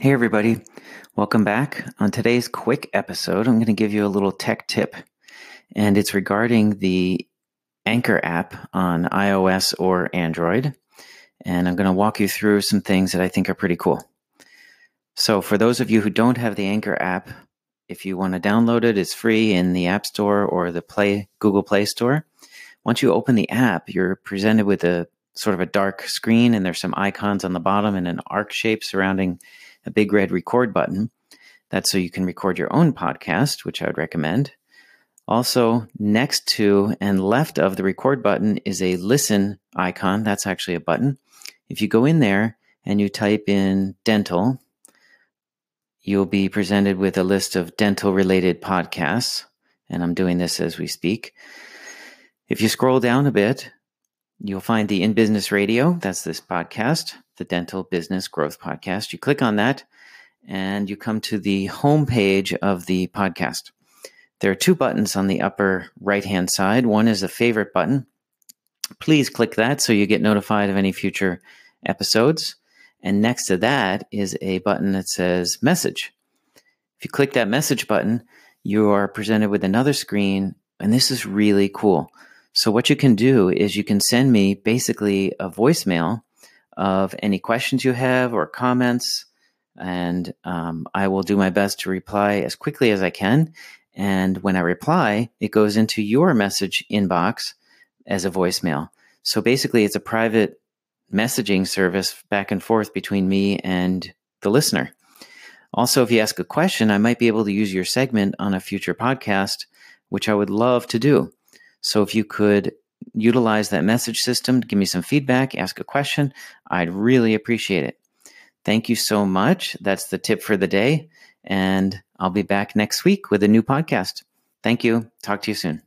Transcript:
Hey, everybody. Welcome back. On today's quick episode, I'm going to give you a little tech tip, and it's regarding the Anchor app on iOS or Android. And I'm going to walk you through some things that I think are pretty cool. So, for those of you who don't have the Anchor app, if you want to download it, it's free in the App Store or the Play Google Play Store. Once you open the app, you're presented with a sort of a dark screen, and there's some icons on the bottom and an arc shape surrounding a big red record button. That's so you can record your own podcast, which I would recommend. Also, next to and left of the record button is a listen icon. That's actually a button. If you go in there and you type in dental, you'll be presented with a list of dental related podcasts. And I'm doing this as we speak. If you scroll down a bit, you'll find the In Business Radio. That's this podcast the Dental Business Growth Podcast. You click on that and you come to the home page of the podcast. There are two buttons on the upper right hand side. One is a favorite button. Please click that so you get notified of any future episodes. And next to that is a button that says message. If you click that message button, you are presented with another screen, and this is really cool. So, what you can do is you can send me basically a voicemail of any questions you have or comments. And um, I will do my best to reply as quickly as I can. And when I reply, it goes into your message inbox as a voicemail. So basically, it's a private messaging service back and forth between me and the listener. Also, if you ask a question, I might be able to use your segment on a future podcast, which I would love to do. So if you could utilize that message system give me some feedback, ask a question, I'd really appreciate it. Thank you so much. That's the tip for the day. And I'll be back next week with a new podcast. Thank you. Talk to you soon.